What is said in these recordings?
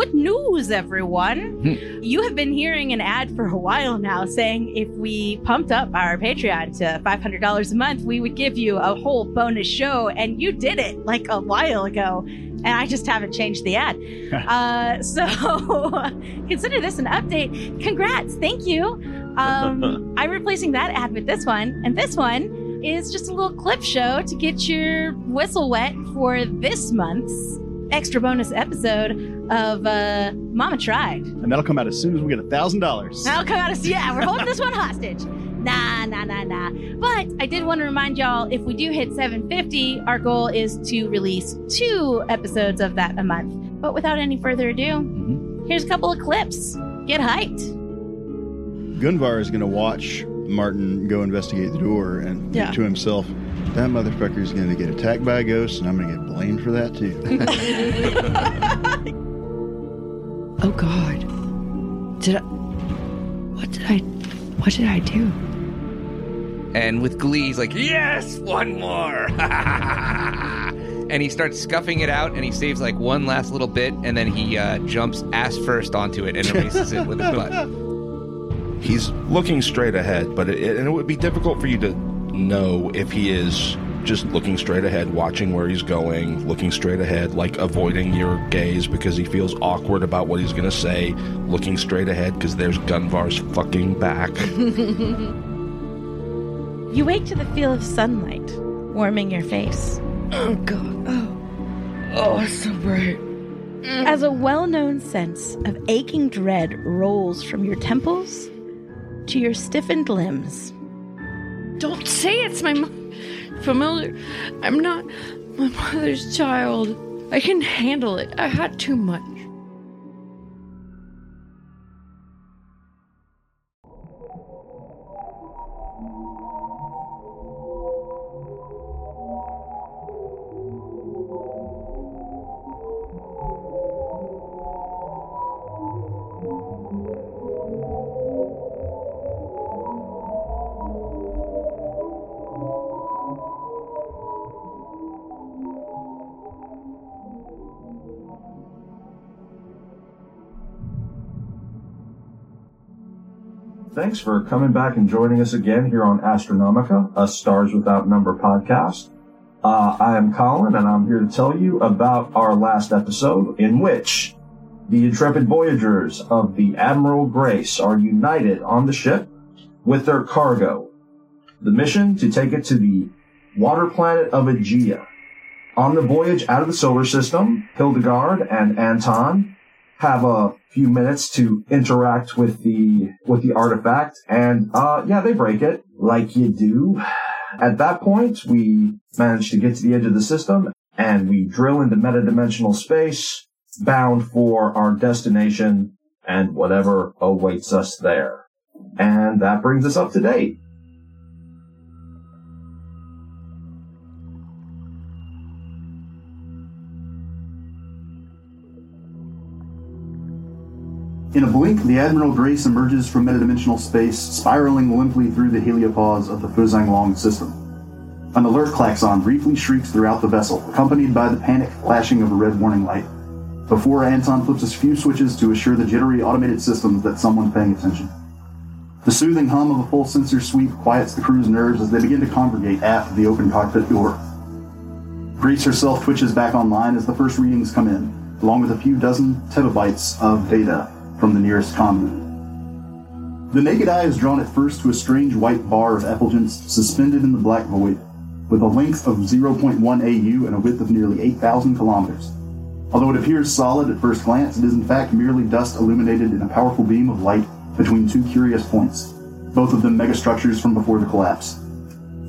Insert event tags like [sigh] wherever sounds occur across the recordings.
good news, everyone. you have been hearing an ad for a while now saying if we pumped up our Patreon to $500 a month, we would give you a whole bonus show. And you did it like a while ago. And I just haven't changed the ad. [laughs] uh, so [laughs] consider this an update. Congrats. Thank you. Um, [laughs] I'm replacing that ad with this one. And this one is just a little clip show to get your whistle wet for this month's extra bonus episode of uh, Mama Tried. And that'll come out as soon as we get a thousand dollars. That'll come out of yeah, we're holding this one hostage. [laughs] Nah, nah, nah, nah. But I did want to remind y'all if we do hit 750, our goal is to release two episodes of that a month. But without any further ado, Mhm. here's a couple of clips. Get hyped. Gunvar is going to watch Martin go investigate the door and Yeah. to himself, that motherfucker is going to get attacked by a ghost, and I'm going to get blamed for that too. [laughs] Oh God. Did I What did I What did I do? And with glee, he's like, "Yes, one more!" [laughs] and he starts scuffing it out, and he saves like one last little bit, and then he uh, jumps ass first onto it and erases it with his butt. [laughs] He's looking straight ahead, but it, and it would be difficult for you to know if he is just looking straight ahead, watching where he's going, looking straight ahead, like avoiding your gaze because he feels awkward about what he's going to say, looking straight ahead because there's Gunvar's fucking back. [laughs] You wake to the feel of sunlight warming your face. Oh God. Oh. Oh, it's so bright. As a well known sense of aching dread rolls from your temples to your stiffened limbs. Don't say it's my mo- familiar. I'm not my mother's child. I can handle it. I had too much. Thanks for coming back and joining us again here on Astronomica, a Stars Without Number podcast. Uh, I am Colin, and I'm here to tell you about our last episode, in which the intrepid voyagers of the Admiral Grace are united on the ship with their cargo. The mission to take it to the water planet of Aegea. On the voyage out of the solar system, Hildegard and Anton have a few minutes to interact with the with the artifact and uh yeah they break it like you do. At that point we manage to get to the edge of the system and we drill into metadimensional space bound for our destination and whatever awaits us there. And that brings us up to date In a blink, the Admiral Grace emerges from metadimensional space, spiraling limply through the heliopause of the Fuzang Long system. An alert klaxon briefly shrieks throughout the vessel, accompanied by the panic flashing of a red warning light. Before Anton flips a few switches to assure the jittery automated systems that someone's paying attention. The soothing hum of a full sensor sweep quiets the crew's nerves as they begin to congregate aft of the open cockpit door. Grace herself twitches back online as the first readings come in, along with a few dozen terabytes of data from the nearest commune. The naked eye is drawn at first to a strange white bar of effulgence suspended in the black void, with a length of 0.1 AU and a width of nearly 8,000 kilometers. Although it appears solid at first glance, it is in fact merely dust illuminated in a powerful beam of light between two curious points, both of them megastructures from before the collapse.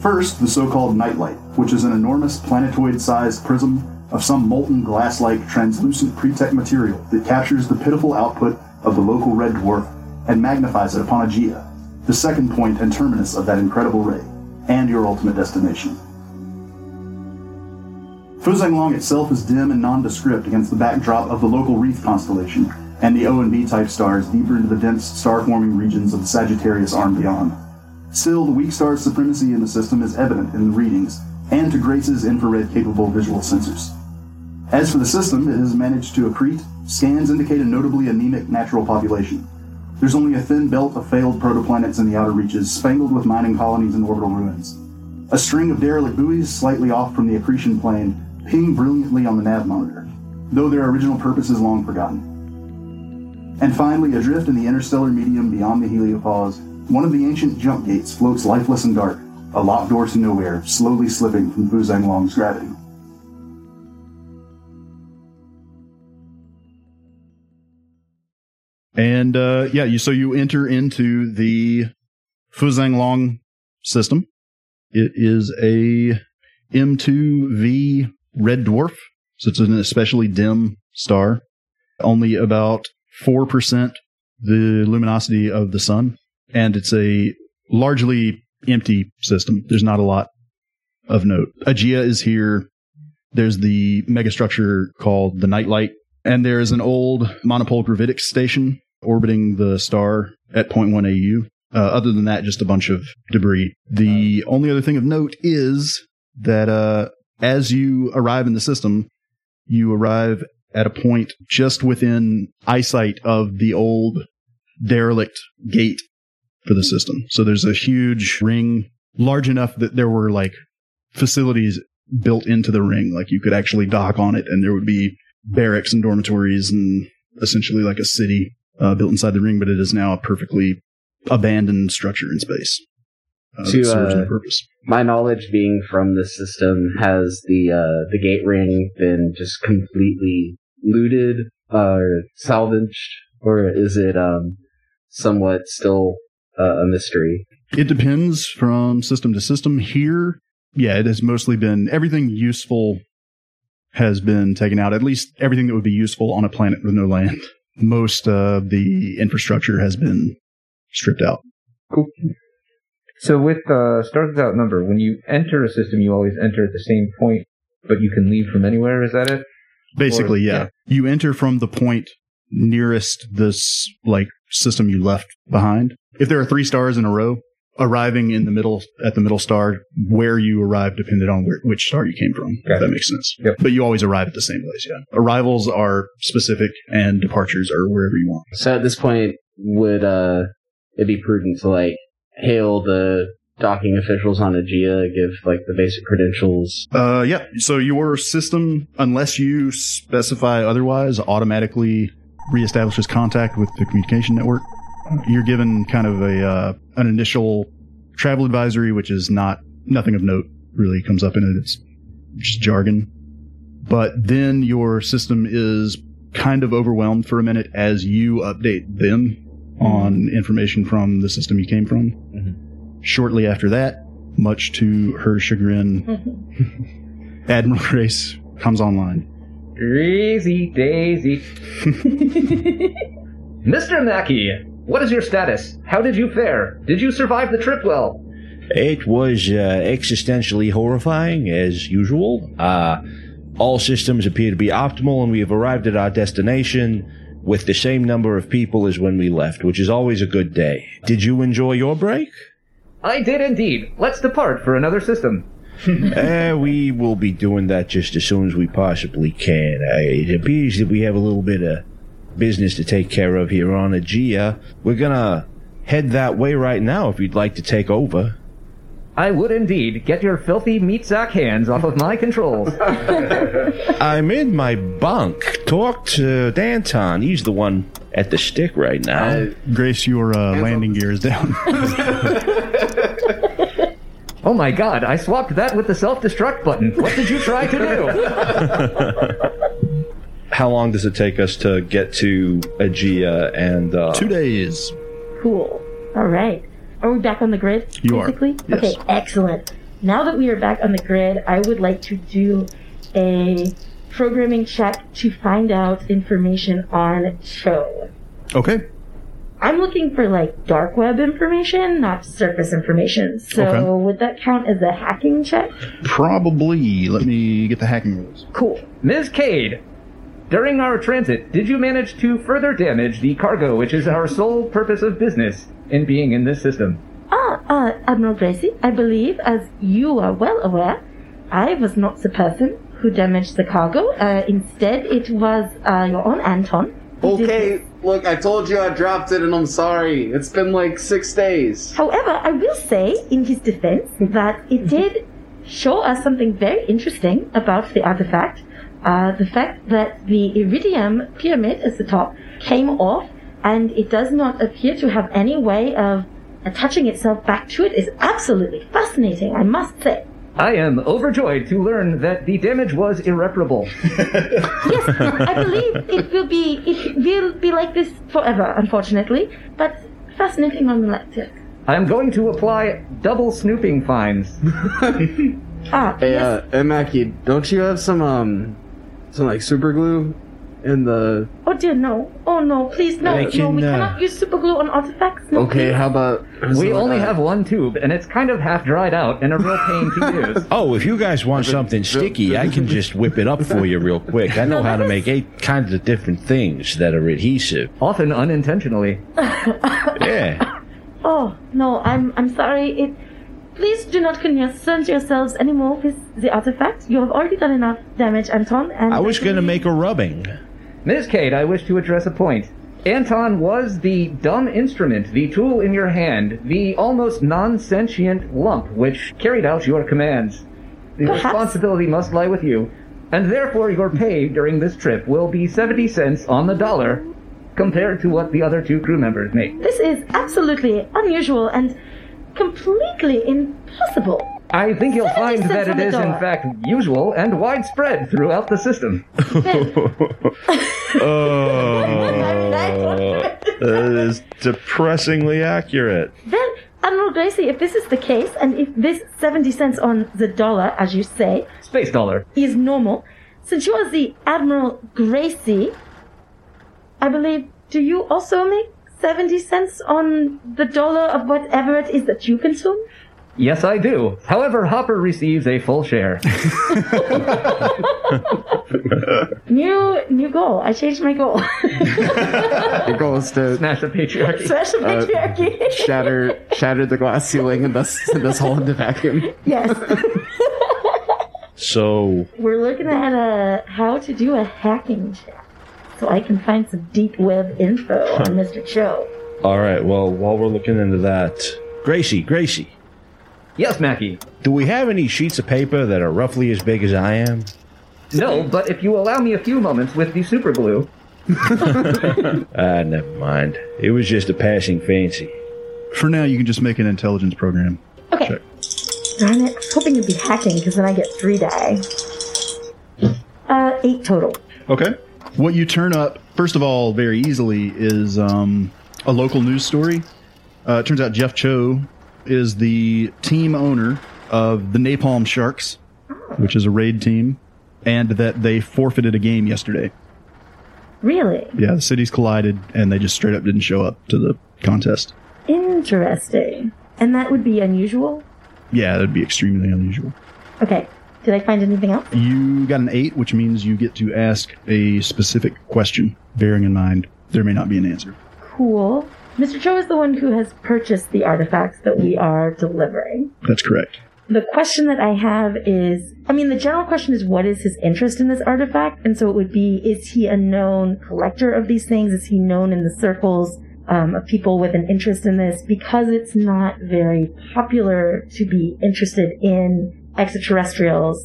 First, the so-called nightlight, which is an enormous planetoid-sized prism of some molten glass-like translucent pretech material that captures the pitiful output of the local red dwarf and magnifies it upon Aegea, the second point and terminus of that incredible ray, and your ultimate destination. Fuzang Long itself is dim and nondescript against the backdrop of the local Wreath constellation and the O and B type stars deeper into the dense star-forming regions of the Sagittarius arm beyond. Still, the weak star's supremacy in the system is evident in the readings and to Grace's infrared-capable visual sensors. As for the system, it has managed to accrete. Scans indicate a notably anemic natural population. There's only a thin belt of failed protoplanets in the outer reaches, spangled with mining colonies and orbital ruins. A string of derelict buoys slightly off from the accretion plane ping brilliantly on the nav monitor, though their original purpose is long forgotten. And finally, adrift in the interstellar medium beyond the heliopause, one of the ancient jump gates floats lifeless and dark, a locked door to nowhere, slowly slipping from Fuzang Long's gravity. And uh, yeah, you so you enter into the Fuzang Long system. It is a M2V red dwarf, so it's an especially dim star. Only about four percent the luminosity of the sun, and it's a largely empty system. There's not a lot of note. Aegea is here. There's the megastructure called the Nightlight, and there's an old monopole gravitic station orbiting the star at 0.1 AU. Uh, other than that, just a bunch of debris. The only other thing of note is that uh, as you arrive in the system, you arrive at a point just within eyesight of the old derelict gate for the system. So there's a huge ring, large enough that there were like facilities built into the ring. Like you could actually dock on it and there would be barracks and dormitories and essentially like a city uh, built inside the ring, but it is now a perfectly abandoned structure in space. Uh, To, uh, purpose. My knowledge being from the system has the uh, the gate ring been just completely looted or salvaged, or is it um, somewhat still uh, a mystery? It depends from system to system. Here, yeah, it has mostly been everything useful has been taken out. At least everything that would be useful on a planet with no land. Most of the infrastructure has been stripped out. Cool. So with uh, Stars Without Number, when you enter a system, you always enter at the same point, but you can leave from anywhere. Is that it? Basically, Or- yeah. yeah. You enter from the point nearest this like system you left behind. If there are three stars in a row, arriving in the middle at the middle star where you arrived depended on where, which star you came from. If that makes sense. Yep. But you always arrive at the same place. Yeah. Arrivals are specific, and departures are wherever you want. So at this point, would uh, it be prudent to like hail the docking officials on Aegea, give like the basic credentials? Uh, yeah. So your system, unless you specify otherwise, automatically reestablishes contact with the communication network. You're given kind of a uh, an initial travel advisory, which is not nothing of note. Really comes up in it. It's just jargon. But then your system is kind of overwhelmed for a minute as you update them on information from the system you came from. Shortly after that, much to her chagrin, [laughs] Admiral Grace comes online. Crazy Daisy. [laughs] Mr. Mackey, what is your status? How did you fare? Did you survive the trip well? It was uh, existentially horrifying, as usual. Uh, all systems appear to be optimal, and we have arrived at our destination with the same number of people as when we left, which is always a good day. Did you enjoy your break? I did indeed. Let's depart for another system. uh, [laughs] we will be doing that just as soon as we possibly can. Uh, it appears that we have a little bit of business to take care of here on Aegea. We're gonna head that way right now if you'd like to take over. I would indeed. Get your filthy meat sack hands off of my controls. [laughs] I'm in my bunk. Talk to Danton. He's the one at the stick right now. Grace, your uh, landing gear is down. [laughs] oh my god, I swapped that with the self destruct button. What did you try to do? [laughs] How long does it take us to get to Aegea and uh, Two days. Cool. All right. Are we back on the grid? You are. Yes. Okay, excellent. Now that we are back on the grid, I would like to do a programming check to find out information on Cho. Okay. I'm looking for like dark web information, not surface information. So Okay. would that count as a hacking check? Probably. Let me get the hacking rules. Cool. Ms. Cade, during our transit, did you manage to further damage the cargo, which is our sole purpose of business in being in this system? Ah, uh, Admiral Gracie, I believe, as you are well aware, I was not the person who damaged the cargo. Uh, instead, it was uh, your own Anton. Okay, look, I told you I dropped it and I'm sorry. It's been like six days. However, I will say, in his defense, that it did show us something very interesting about the artifact. Uh, the fact that the iridium pyramid at the top came off, and it does not appear to have any way of attaching itself back to it is absolutely fascinating, I must say. I am overjoyed to learn that the damage was irreparable. [laughs] Yes, I believe it will be it will be like this forever, unfortunately, but fascinating nonetheless. yes. I am going to apply double snooping fines. [laughs] Ah, Hey, yes. uh, hey, Mackie, don't you have some, um, some, like, super glue in the... Oh dear, no. Oh no, please, no, I no, can, we uh, cannot use super glue on artifacts. No, Okay, please. how about... We only uh, have one tube, and it's kind of half dried out and a real pain to [laughs] use. Oh, if you guys want something sticky, I can just whip it up for you real quick. I [laughs] know how to make eight kinds of different things that are adhesive. Often unintentionally. [laughs] Yeah. Oh no, I'm I'm sorry. It. Please do not concern yourselves anymore with the artifact. You have already done enough damage, Anton. And I was going to make a rubbing. Ms. Cade, I wish to address a point. Anton was the dumb instrument, the tool in your hand, the almost non-sentient lump which carried out your commands. The Perhaps. responsibility must lie with you, and therefore your pay during this trip will be 70 cents on the dollar compared to what the other two crew members make. This is absolutely unusual and completely impossible. I think you'll find that on it the is in fact usual and widespread throughout the system. [laughs] Oh, that is depressingly accurate. Then, Admiral Gracie, if this is the case, and if this 70 cents on the dollar, as you say, Space dollar. is normal, since you are the Admiral Gracie, I believe, do you also make 70 cents on the dollar of whatever it is that you consume? Yes, I do. However, Hopper receives a full share. [laughs] [laughs] New new goal. I changed my goal. [laughs] Your goal is to Smash the patriarchy. Smash the patriarchy. shatter, shatter the glass ceiling and thus, send us all into vacuum. yes. So, We're looking at uh, how to do a hacking check. So I can find some deep web info on Mr. Cho. all right, well, while we're looking into that, Gracie, Gracie, Yes, Mackie. do we have any sheets of paper that are roughly as big as I am? No, but if you allow me a few moments with the super glue, [laughs] Ah, never mind. It was just a passing fancy. For now, you can just make an intelligence program. Okay. Check. Darn it. I was hoping it'd be hacking because then I get three die. Uh, eight total. Okay. What you turn up, first of all, very easily, is um, a local news story. Uh, it turns out Jeff Cho is the team owner of the Napalm Sharks, which is a raid team, and that they forfeited a game yesterday. Really? Yeah, the cities collided, and they just straight up didn't show up to the contest. Interesting. And that would be unusual? Yeah, that'd be extremely unusual. Okay. Did I find anything else? You got an eight, which means you get to ask a specific question, bearing in mind there may not be an answer. Cool. Mr. Cho is the one who has purchased the artifacts that we are delivering. That's correct. The question that I have is I mean, the general question is what is his interest in this artifact? And so it would be is he a known collector of these things? Is he known in the circles um, of people with an interest in this? Because it's not very popular to be interested in extraterrestrials,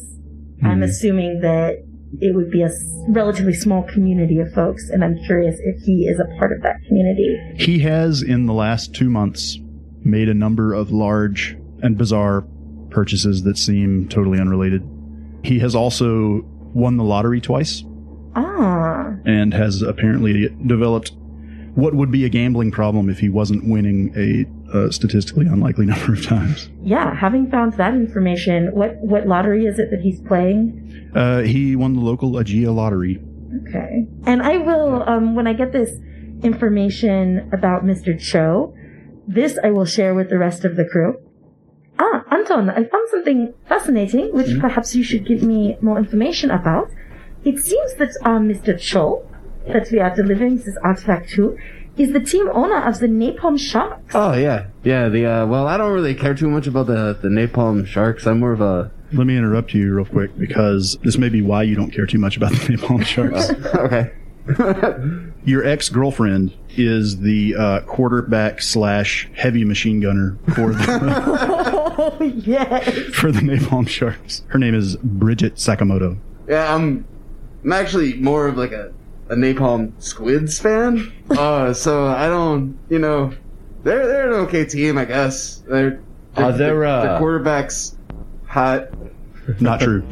I'm assuming that it would be a relatively small community of folks, and I'm curious if he is a part of that community. He has, in the last two months, made a number of large and bizarre purchases that seem totally unrelated. He has also won the lottery twice Ah, and has apparently developed what would be a gambling problem if he wasn't winning a, uh statistically unlikely number of times. yeah. Having found that information, what what lottery is it that he's playing? Uh, he won the local Aegea lottery. Okay. And I will, um, when I get this information about Mr. Cho, this I will share with the rest of the crew. Ah, Anton, I found something fascinating, which perhaps you should give me more information about. It seems that uh, Mr. Cho, that we are delivering this artifact to, is the team owner of the Napalm Sharks. Oh yeah, yeah. The uh, well, I don't really care too much about the the napalm sharks. I'm more of a Let me interrupt you real quick because this may be why you don't care too much about the [laughs] napalm sharks. [laughs] okay. [laughs] Your ex girlfriend is the uh, quarterback slash heavy machine gunner for the Oh, yes. for the napalm sharks. Her name is Bridget Sakamoto. Yeah, I'm. I'm actually more of like a, a napalm squids fan. Uh, so I don't, you know, they're they're an okay team, I guess. They're, Are the- there, the, uh, the quarterback's hot. Not true. [laughs]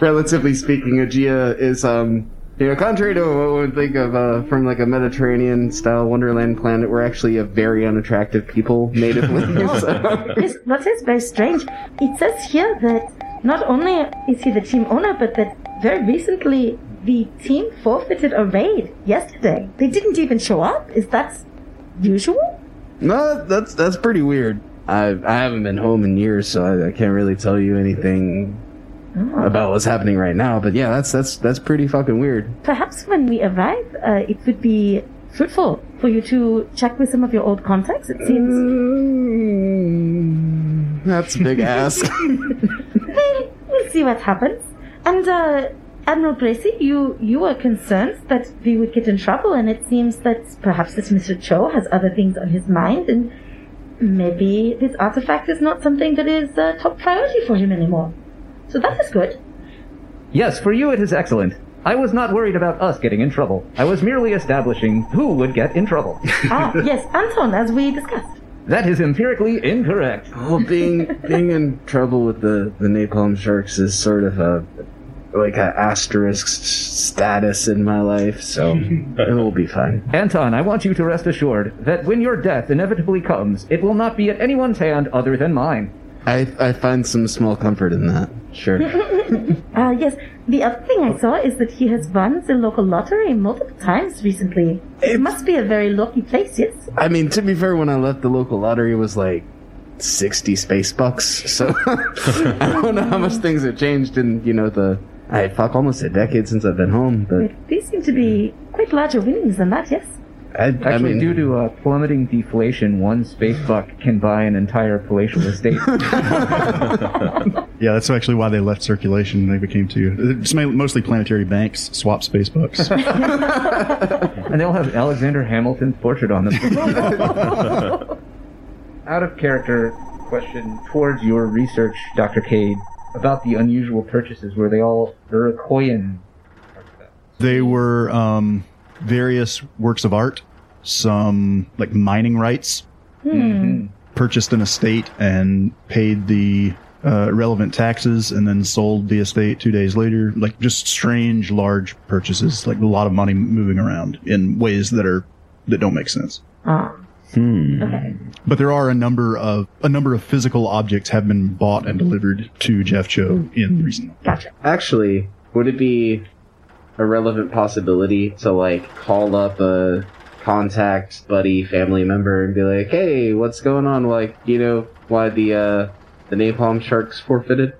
Relatively speaking, Aegea is um. You know, contrary to what one would think of uh, from like a Mediterranean style Wonderland planet, we're actually a very unattractive people natively. so. Yes, that is very strange. It says here that not only is he the team owner, but that very recently the team forfeited a raid yesterday. They didn't even show up. Is that usual? No, that's that's pretty weird. I I haven't been home in years, so I, I can't really tell you anything about what's happening right now. But yeah, that's that's that's pretty fucking weird. Perhaps when we arrive, uh, it would be fruitful for you to check with some of your old contacts. It seems. That's a big ask. [laughs] See what happens. And uh, Admiral Gracie, you you were concerned that we would get in trouble, and it seems that perhaps this Mr. Cho has other things on his mind, and maybe this artifact is not something that is uh, top priority for him anymore. So that is good. Yes, for you it is excellent. I was not worried about us getting in trouble. I was merely establishing who would get in trouble. Ah, yes, Anton, as we discussed. That is empirically incorrect. well, being being in trouble with the the napalm sharks is sort of a like a asterisk status in my life, so [laughs] it will be fine. Anton, I want you to rest assured that when your death inevitably comes, it will not be at anyone's hand other than mine. I I find some small comfort in that. Sure. [laughs] Uh, yes, the other thing I saw is that he has won the local lottery multiple times recently. It must be a very lucky place, yes? I mean, to be fair, when I left the local lottery, it was like sixty space bucks. So [laughs] I don't know how much things have changed in you know the. I fuck almost a decade since I've been home, but These seem to be quite larger winnings than that, yes? I, Actually, I mean, due to uh, plummeting deflation, one space buck can buy an entire palatial estate. [laughs] Yeah, that's actually why they left circulation. They became two. It's mostly planetary banks swap space bucks. [laughs] and they'll have Alexander Hamilton's portrait on them. [laughs] Out of character question towards your research, Dr. Cade, about the unusual purchases. Were they all Iroquoian? They were um, various works of art, some like mining rights, Hmm. purchased an estate and paid the uh, relevant taxes, and then sold the estate two days later. Like just strange, large purchases, like a lot of money moving around in ways that are that don't make sense. Ah, Hmm. okay. But there are a number of a number of physical objects have been bought and delivered to Jeff Cho in recent. Gotcha. actually, would it be a relevant possibility to like call up a contact buddy family member and be like, "Hey, what's going on? Like, you know, why the uh the napalm sharks forfeited?"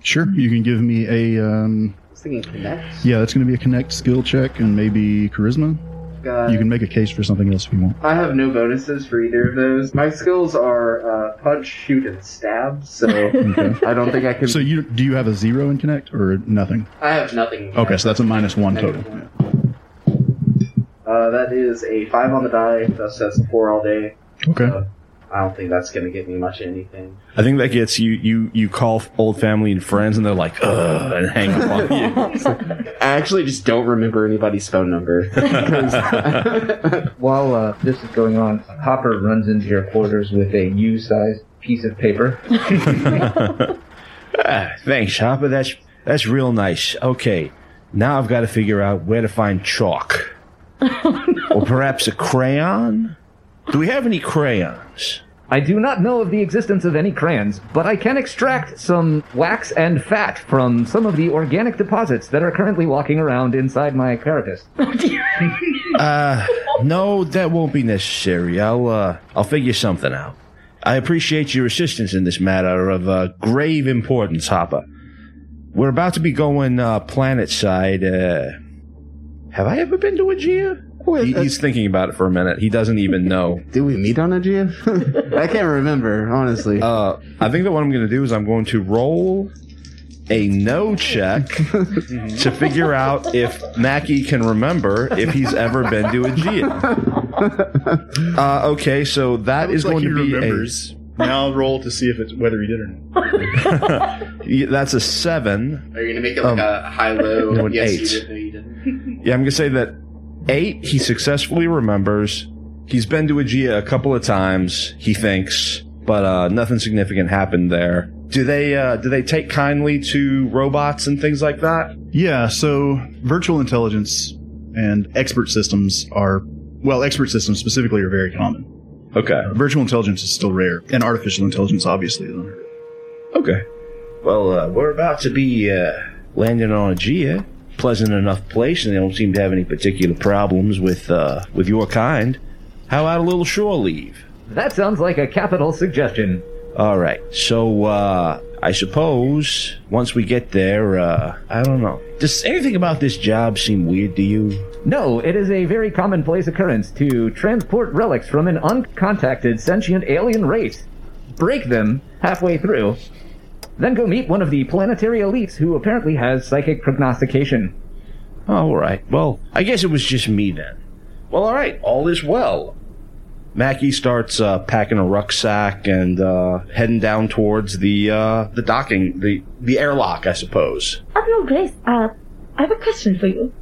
Sure, you can give me a um, I was thinking connect. yeah, that's going to be a connect skill check and maybe charisma. Got You can make a case for something else if you want. I have no bonuses for either of those. My skills are uh, punch, shoot, and stab, so [laughs] I don't think I can. So you do you have a zero in connect or nothing? I have nothing. Okay, so that's a minus one total. Uh, that is a five on the die. Thus, that's a four all day. Okay. Uh, I don't think that's going to get me much anything. I think that gets you. You you call old family and friends, and they're like, "Ugh," and hang up on you. [laughs] I actually just don't remember anybody's phone number. [laughs] While uh, this is going on, Hopper runs into your quarters with a U-sized piece of paper. [laughs] Ah, thanks, Hopper. That's that's real nice. Okay, now I've got to figure out where to find chalk, or perhaps a crayon. Do we have any crayons? I do not know of the existence of any crayons, but I can extract some wax and fat from some of the organic deposits that are currently walking around inside my carapace. [laughs] Uh, no, that won't be necessary. I'll uh, I'll figure something out. I appreciate your assistance in this matter of uh, grave importance, Hopper. We're about to be going uh, planet side. Uh, have I ever been to Aegea? He, he's thinking about it for a minute. He doesn't even know. [laughs] Did we meet on Aegean? [laughs] I can't remember, honestly. Uh, I think that what I'm going to do is I'm going to roll a no check [laughs] to figure out if Mackie can remember if he's ever been to Aegean. Uh, okay, so that is Looks like going to be remembers. Now roll to see if it's whether he did or not. Yeah, that's a seven. Are you going to make it Um, like a high-low? no, an yes, eight. you did, no, you didn't. Yeah, I'm going to say that eight, he successfully remembers. He's been to Aegea a couple of times, he thinks, but uh, nothing significant happened there. Do they uh, do they take kindly to robots and things like that? Yeah, so virtual intelligence and expert systems are, well, expert systems specifically are very common. Okay. Virtual intelligence is still rare, and artificial intelligence obviously is unheard of. Okay. Well, uh, we're about to be uh, landing on Aegea. Pleasant enough place, and they don't seem to have any particular problems with uh, with your kind. How about a little shore leave? That sounds like a capital suggestion. All right. So, uh, I suppose once we get there, uh, I don't know. Does anything about this job seem weird to you? No, it is a very commonplace occurrence to transport relics from an uncontacted sentient alien race, break them halfway through, then go meet one of the planetary elites who apparently has psychic prognostication. All right. Well, I guess it was just me then. Well, all right. All is well. Mackie starts uh, packing a rucksack and uh, heading down towards the uh, the docking, the the airlock, I suppose. Admiral Grace, uh, I have a question for you.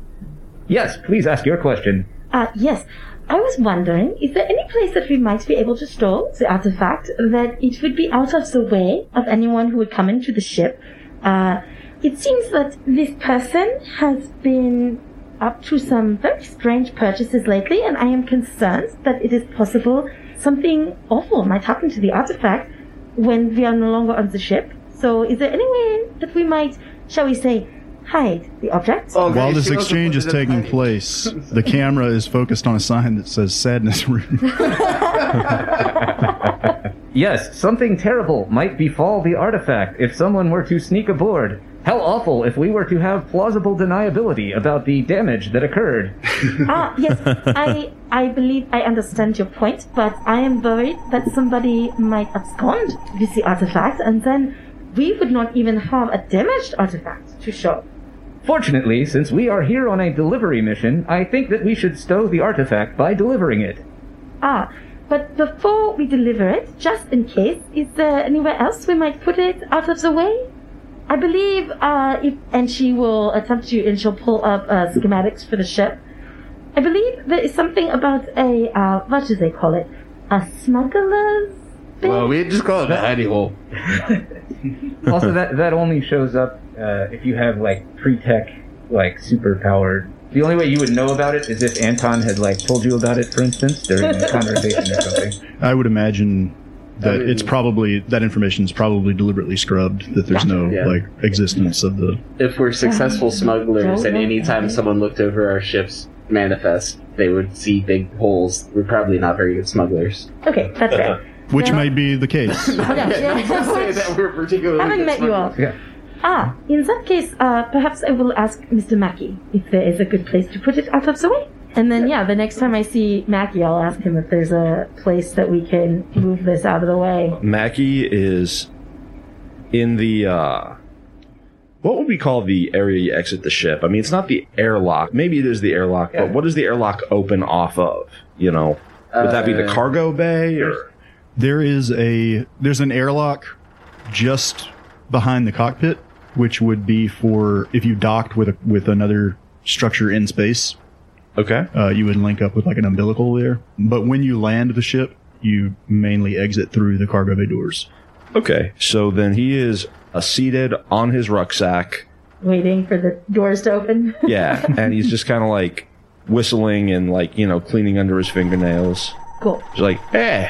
Yes, please ask your question. Uh, yes. I was wondering, is there any place that we might be able to store the artifact that it would be out of the way of anyone who would come into the ship? Uh, it seems that this person has been up to some very strange purchases lately, and I am concerned that it is possible something awful might happen to the artifact when we are no longer on the ship. So, is there any way that we might, shall we say, hide the object? While this exchange is taking place, [laughs] the camera is focused on a sign that says "Sadness [laughs] Room." Yes, something terrible might befall the artifact if someone were to sneak aboard. How awful if we were to have plausible deniability about the damage that occurred. [laughs] ah, yes, I I believe I understand your point, but I am worried that somebody might abscond with the artifact, and then we would not even have a damaged artifact to show. Fortunately, since we are here on a delivery mission, I think that we should stow the artifact by delivering it. Ah, but before we deliver it, just in case, is there anywhere else we might put it out of the way? I believe, uh, if, and she will attempt to, and she'll pull up uh, schematics for the ship. I believe there is something about a, uh, what do they call it? A smuggler's bin? Well, we just call it a hidey hole. [laughs] also, that that only shows up uh, if you have like pre-tech, like super powered. The only way you would know about it is if Anton had like told you about it, for instance, during a [laughs] conversation or something. I would imagine that I mean- it's probably that information is probably deliberately scrubbed. That there's no Yeah. like existence of the. If we're successful smugglers and Don't anytime someone looked over our ship's manifest, they would see big holes, we're probably not very good smugglers. Okay, that's fair. Which Yeah. may be the case. [laughs] Okay, [laughs] yeah. say that we're particularly Haven't good met you all. Yeah. Ah, in that case, uh, perhaps I will ask Mr. Mackey if there is a good place to put it out of the way. And then, yeah, the next time I see Mackey, I'll ask him if there's a place that we can move this out of the way. Mackie is in the uh what would we call the area you exit the ship? I mean, it's not the airlock. Maybe it is the airlock, but what does the airlock open off of? You know, would that be the Uh, cargo bay or? There is a there's an airlock just behind the cockpit, which would be for if you docked with a, with another structure in space. Okay. Uh, you would link up with like an umbilical there. But when you land the ship, you mainly exit through the cargo bay doors. Okay. So then he is uh, seated on his rucksack. Waiting for the doors to open. [laughs] Yeah, and he's just kind of like whistling and like you know cleaning under his fingernails. cool. He's like, "Eh,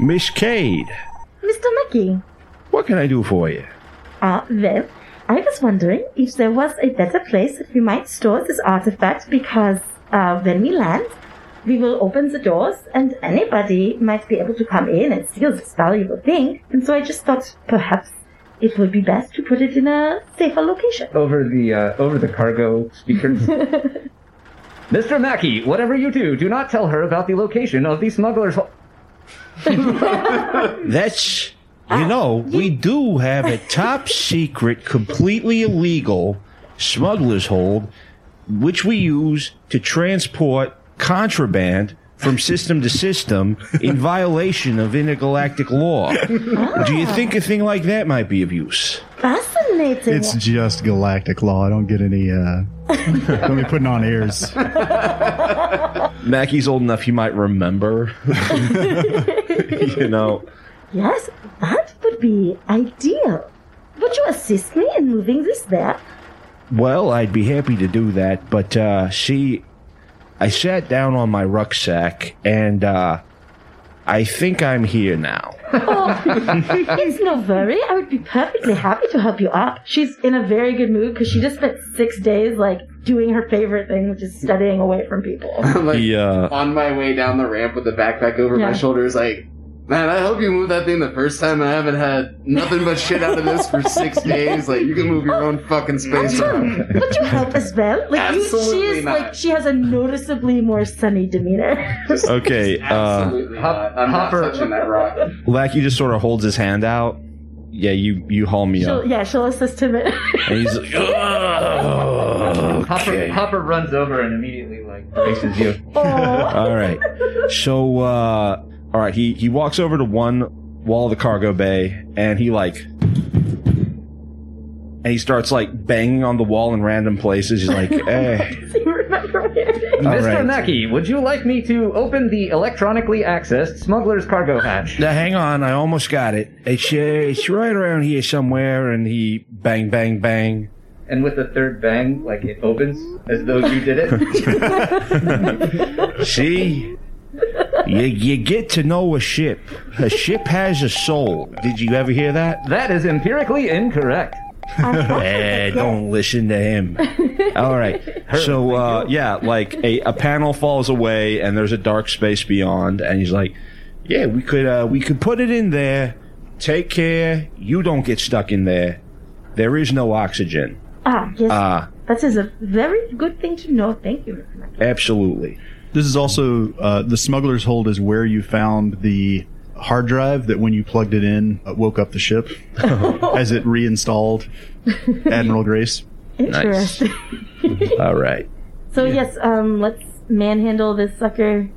Miss Cade, Mr. Mackey, what can I do for you?" ah, well, I was wondering if there was a better place that we might store this artifact because uh, when we land, we will open the doors and anybody might be able to come in and steal this valuable thing. And so I just thought perhaps it would be best to put it in a safer location. Over the uh, over the cargo speakers. [laughs] Mr. Mackey, whatever you do, do not tell her about the location of the smuggler's hole. That's, [laughs] you know, we do have a [laughs] top secret, completely illegal smuggler's hold, which we use to transport contraband from system to system in [laughs] violation of intergalactic law. Do you think a thing like that might be of use? Fascinating. It's just galactic law. I don't get any. uh [laughs] Don't be putting on airs. Mackey's old enough he might remember. you know. Yes, that would be ideal. Would you assist me in moving this there? Well, I'd be happy to do that, but uh see I sat down on my rucksack and uh I think I'm here now. [laughs] Oh, it's no worry. I would be perfectly happy to help you up. She's in a very good mood because she just spent six days like doing her favorite thing, which is studying away from people. I'm [laughs] like He, uh, on my way down the ramp with the backpack over Yeah. my shoulders, like, man, I hope you move that thing the first time. I haven't had nothing but shit out of this for six [laughs] days. Like, you can move your own fucking space around. Would you help as well? Like you, she is not. like she has a noticeably more sunny demeanor. [laughs] Okay, uh Absolutely Hop- not. I'm Hopper- not touching that rock. Lackey just sort of holds his hand out. Yeah, you you haul me she'll, up. yeah, she'll assist him. In. And he's like, [laughs] "Oh, Hopper, okay. Hopper runs over and immediately like braces you. All right. So, uh, all right. He he walks over to one wall of the cargo bay, and he like, and he starts like banging on the wall in random places. He's like, [laughs] eh. so you remember where. All Mr. right. Mackey, would you like me to open the electronically accessed smuggler's cargo hatch? Now, hang on. I almost got it. It's uh, it's right around here somewhere. And he bang, bang, bang. And with the third bang, like it opens as though you did it. [laughs] See. You, you get to know a ship. A ship has a soul. Did you ever hear that? that is empirically incorrect. [laughs] Eh, don't listen to him. [laughs] All right. So, uh, yeah, like a, a panel falls away and there's a dark space beyond, and he's like, "Yeah, we could uh, we could put it in there. Take care. You don't get stuck in there. There is no oxygen. Ah, yes, Ah, that is a very good thing to know. Thank you. Absolutely. This is also uh, the smuggler's hold is where you found the hard drive that when you plugged it in uh, woke up the ship [laughs] as it reinstalled Admiral Grace. Interesting. All right. So yes, um, let's manhandle this sucker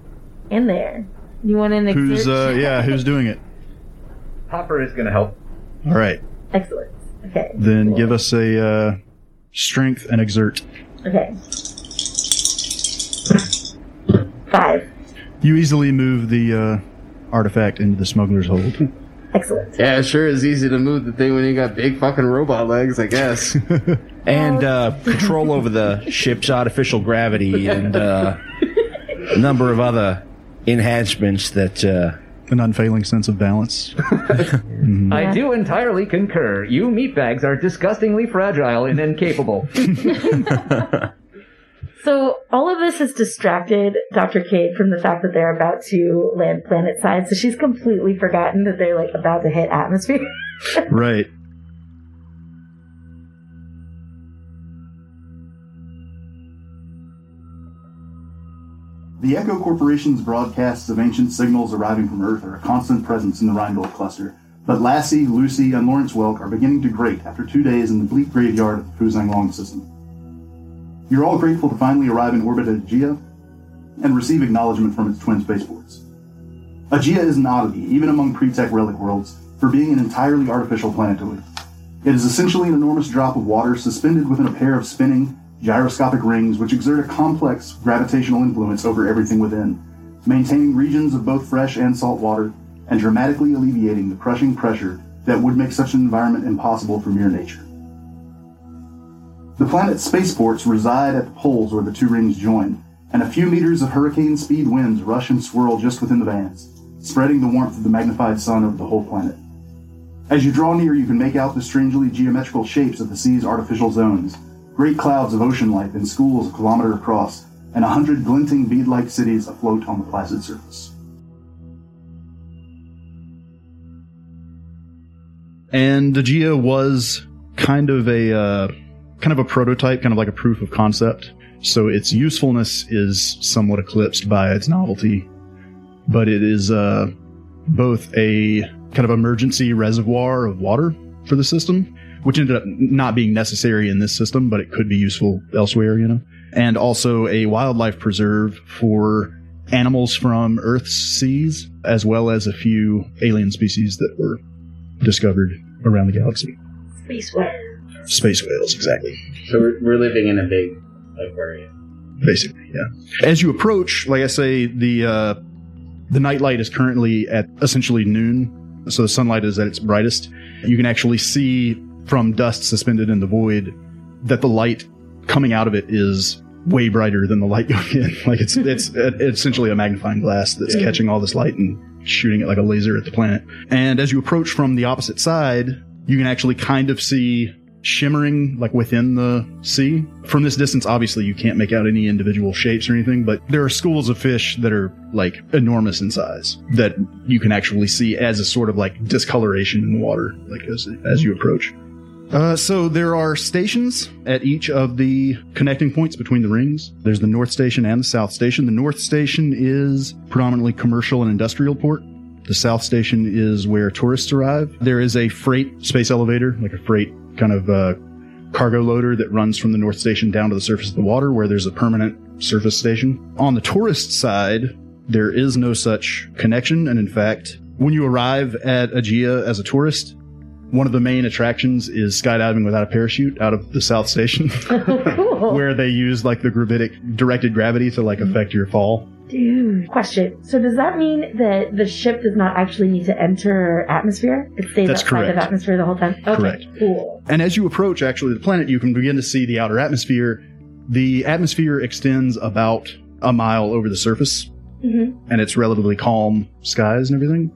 in there. You want an exert? Who's uh, yeah? Who's doing it? Hopper is going to help. All right. Excellent. Okay. Then cool. give us a uh, strength and exert. Okay. Five. You easily move the uh, artifact into the smuggler's hold. [laughs] Excellent. Yeah, it sure is easy to move the thing when you got big fucking robot legs, I guess. [laughs] And uh, control over the ship's artificial gravity and uh, a number of other enhancements that. Uh, An unfailing sense of balance. [laughs] I do entirely concur. You meatbags are disgustingly fragile and incapable. So all of this has distracted Dr. Cade from the fact that they're about to land planet side. So she's completely forgotten that they're like about to hit atmosphere. [laughs] right. The Echo Corporation's broadcasts of ancient signals arriving from Earth are a constant presence in the Rheingold cluster. But Lassie, Lucy, and Lawrence Welk are beginning to grate after two days in the bleak graveyard of the Fuzang Long system. You're all grateful to finally arrive in orbit at Aegea and receive acknowledgement from its twin spaceports. Aegea is an oddity, even among pre-tech relic worlds, for being an entirely artificial planetoid. It is essentially an enormous drop of water suspended within a pair of spinning, gyroscopic rings which exert a complex gravitational influence over everything within, maintaining regions of both fresh and salt water and dramatically alleviating the crushing pressure that would make such an environment impossible for mere nature. The planet's spaceports reside at the poles where the two rings join, and a few meters of hurricane speed winds rush and swirl just within the bands, spreading the warmth of the magnified sun over the whole planet. As you draw near, you can make out the strangely geometrical shapes of the sea's artificial zones, great clouds of ocean life in schools a kilometer across, and a hundred glinting bead-like cities afloat on the placid surface. And Aegea was kind of a uh, kind of a prototype, kind of like a proof of concept. So its usefulness is somewhat eclipsed by its novelty, but it is uh, both a kind of emergency reservoir of water for the system, which ended up not being necessary in this system, but it could be useful elsewhere, you know, and also a wildlife preserve for animals from Earth's seas, as well as a few alien species that were discovered around the galaxy. Space whale. Space whales, exactly. So we're, we're living in a big aquarium. basically yeah as you approach like i say the uh the nightlight is currently at essentially noon so the sunlight is at its brightest you can actually see from dust suspended in the void that the light coming out of it is way brighter than the light [laughs] going in like it's it's essentially a magnifying glass that's Yeah. catching all this light and shooting it like a laser at the planet and as you approach from the opposite side you can actually kind of see shimmering like within the sea. From this distance, obviously you can't make out any individual shapes or anything, but there are schools of fish that are like enormous in size that you can actually see as a sort of like discoloration in the water, like as, as you approach. Uh, so there are stations at each of the connecting points between the rings. There's the North Station and the South Station. The North Station is predominantly commercial and industrial port. The South Station is where tourists arrive. There is a freight space elevator, like a freight kind of uh, cargo loader that runs from the North Station down to the surface of the water, where there's a permanent surface station. On the tourist side, there is no such connection, and in fact, when you arrive at Aegea as a tourist, one of the main attractions is skydiving without a parachute out of the South Station, [laughs] [laughs] where they use like the gravitic directed gravity to like affect your fall. Dude. Question. So does that mean that the ship does not actually need to enter atmosphere? It stays That's outside of atmosphere the whole time? Okay, Correct. cool. And as you approach actually the planet, you can begin to see the outer atmosphere. The atmosphere extends about a mile over the surface, hmm and it's relatively calm skies and everything.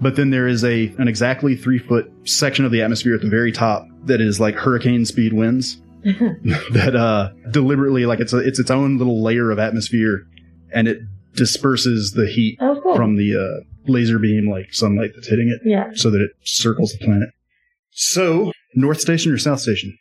But then there is a an exactly three foot section of the atmosphere at the very top that is like hurricane speed winds [laughs] [laughs] that uh deliberately like it's a, it's its own little layer of atmosphere, and it disperses the heat Oh, cool. from the uh, laser beam like sunlight that's hitting it, yeah. so that it circles the planet. So North Station or South Station?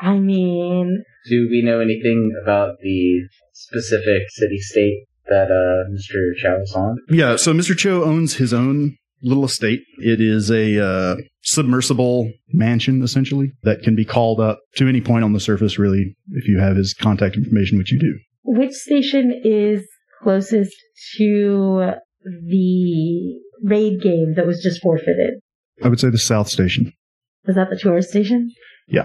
I mean, Do we know anything about the specific city state that uh, Mr. Chow is on? Yeah, so Mr. Cho owns his own little estate. It is a uh, submersible mansion, essentially, that can be called up to any point on the surface, really, if you have his contact information, which you do. Which station is closest to the raid game that was just forfeited? I would say the South Station. Was that the tourist station? Yeah.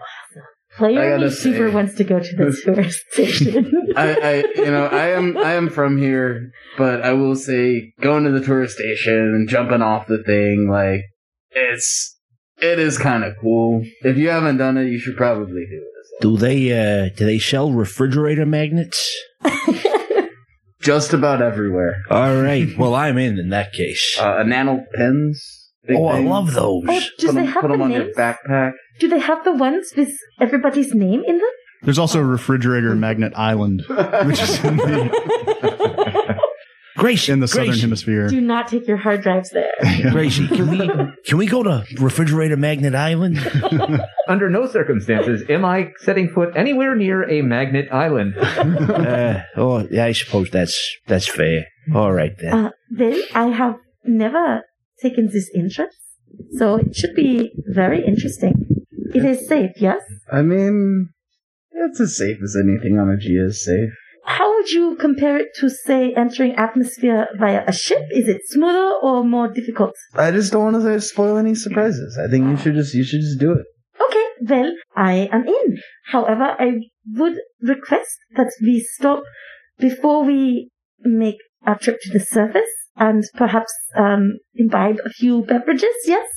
Awesome. Player I gotta Me super say- wants to go to the uh, tourist [laughs] station. I, I, you know, I am, I am from here, but I will say, going to the tourist station and jumping off the thing, like, it's, it is kind of cool. If you haven't done it, you should probably do it. Do they uh do they sell refrigerator magnets? [laughs] Just about everywhere. All right. Well, I'm in in that case. Uh, enamel pens. big oh, I thing. love those. oh, do Put they them, have put the 'em on your names? backpack. Do they have the ones with everybody's name in them? There's also a refrigerator magnet island, which is in the, [laughs] Gracie, in the southern hemisphere. Do not take your hard drives there. [laughs] Gracie, can we can we go to Refrigerator Magnet Island? [laughs] Under no circumstances am I setting foot anywhere near a magnet island. [laughs] uh, oh, yeah, I suppose that's that's fair. All right then. Uh, well, I have never taken this interest, so it should be very interesting. It is safe, yes? I mean, it's as safe as anything on Aegea is safe. How would you compare it to, say, entering atmosphere via a ship? Is it smoother or more difficult? I just don't want to spoil any surprises. I think you should just you should just do it. Okay, well, I am in. However, I would request that we stop before we make our trip to the surface and perhaps um, imbibe a few beverages, yes?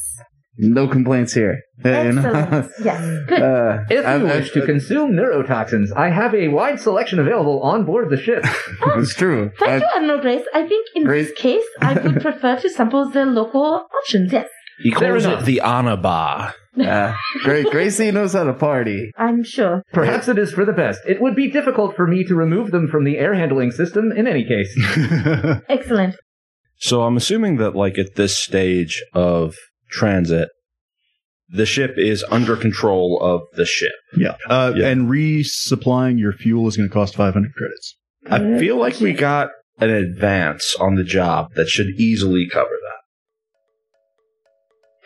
No complaints here. [laughs] Excellent. yes, good. Uh, If you wish to consume neurotoxins, I have a wide selection available on board the ship. [laughs] it's true. Thank I- you, Admiral Grace. I think in Grace- this case, I would [laughs] prefer to sample the local options, yes. He calls it the honor bar. uh, Gra- Gracie knows how to party. I'm sure. Perhaps it is for the best. It would be difficult for me to remove them from the air handling system in any case. Excellent. So I'm assuming that like at this stage of transit, the ship is under control of the ship. Yeah. Uh, Yeah. And resupplying your fuel is going to cost 500 credits. I feel like we got an advance on the job that should easily cover that.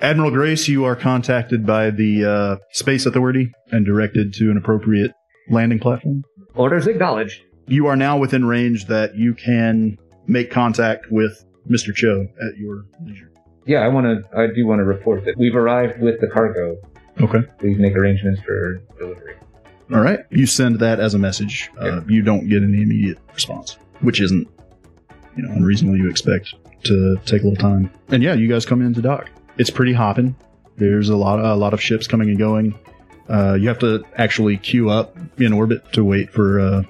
Admiral Grace, you are contacted by the uh, Space Authority and directed to an appropriate landing platform. Orders acknowledged. You are now within range that you can make contact with Mr. Cho at your leisure. Yeah, I want to. I do want to report that we've arrived with the cargo. Okay. Please make arrangements for delivery. All right. You send that as a message. Uh, you don't get any immediate response, which isn't, you know, unreasonable. You expect to take a little time. And yeah, you guys come into dock. It's pretty hopping. There's a lot, a lot of ships coming and going. Uh, you have to actually queue up in orbit to wait for uh,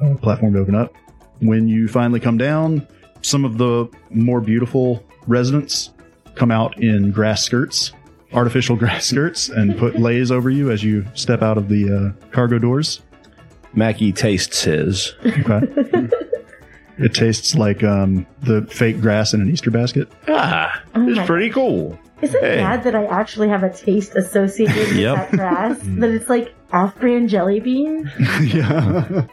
a platform to open up. When you finally come down, some of the more beautiful residents come out in grass skirts, artificial [laughs] grass skirts, and put leis over you as you step out of the uh, cargo doors. Mackie tastes his. Okay. [laughs] it tastes like um, the fake grass in an Easter basket. Ah, Oh it's pretty cool. Is it Hey. bad that I actually have a taste associated with Yep. that grass? that it's like off-brand jelly bean? [laughs] yeah.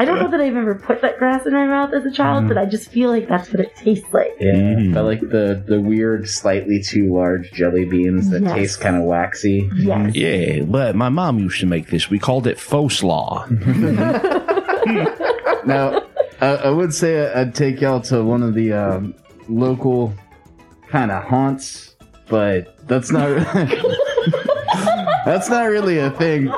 I don't know that I've ever put that grass in my mouth as a child, but I just feel like that's what it tastes like. Yeah, Mm. I like the the weird, slightly too large jelly beans that Yes. taste kind of waxy. Yes. Yeah, but my mom used to make this. We called it faux slaw. [laughs] Now, I, I would say I'd take y'all to one of the um, local kind of haunts, but that's not [laughs] that's not really a thing.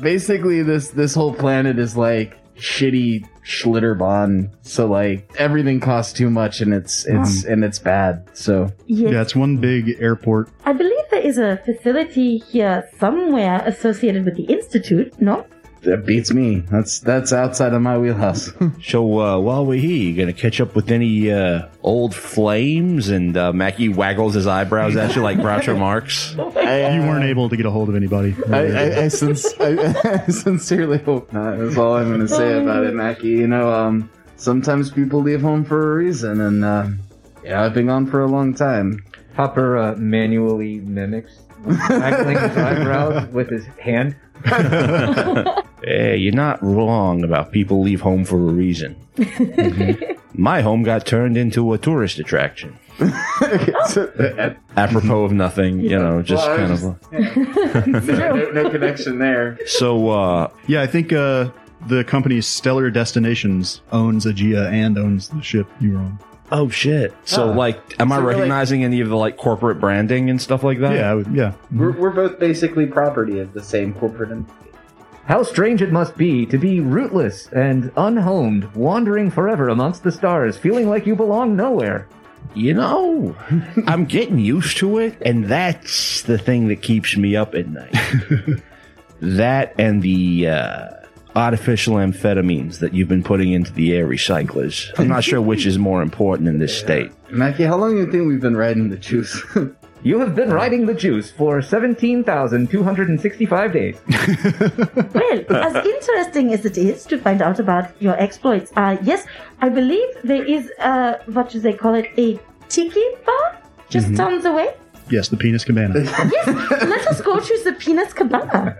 Basically, this this whole planet is like shitty Schlitterbahn, so like everything costs too much and it's it's um, and it's bad. So Yes. Yeah, it's one big airport. I believe there is a facility here somewhere associated with the Institute, no? That beats me. That's that's outside of my wheelhouse. [laughs] So uh, while we're here, you gonna catch up with any uh, old flames? And uh, Mackie waggles his eyebrows at you like Groucho [laughs] Marx. I, You weren't able to get a hold of anybody. I, I, I, since, I, [laughs] I sincerely hope not. That's all I'm going to say about it, Mackie. You know, um, sometimes people leave home for a reason, and uh, yeah, I've been gone for a long time. Hopper uh, manually mimics waggling his eyebrows with his hand. [laughs] Hey, you're not wrong about people leave home for a reason. [laughs] My home got turned into a tourist attraction. [laughs] Apropos of nothing, you know, just Well, I kind was of. no, no, no connection there. So, uh, Yeah, I think uh, the company Stellar Destinations owns Aegea and owns the ship you were on. Oh shit. So, Ah. like, am I So we're like- recognizing any of the like corporate branding and stuff like that? Yeah, I would, yeah. We're, we're both basically property of the same corporate entity. How strange it must be to be rootless and unhomed, wandering forever amongst the stars, feeling like you belong nowhere. You know, [laughs] I'm getting used to it, and that's the thing that keeps me up at night. [laughs] that and the uh, artificial amphetamines that you've been putting into the air recyclers. I'm not sure which is more important in this state. Mackie, how long do you think we've been riding the juice? [laughs] You have been riding the juice for 17,265 days. [laughs] Well, as interesting as it is to find out about your exploits, uh, yes, I believe there is, uh, what do they call it, a tiki bar just Mhm. down the way. Yes, the penis cabana. [laughs] Yes, let us go to the Penis Cabana.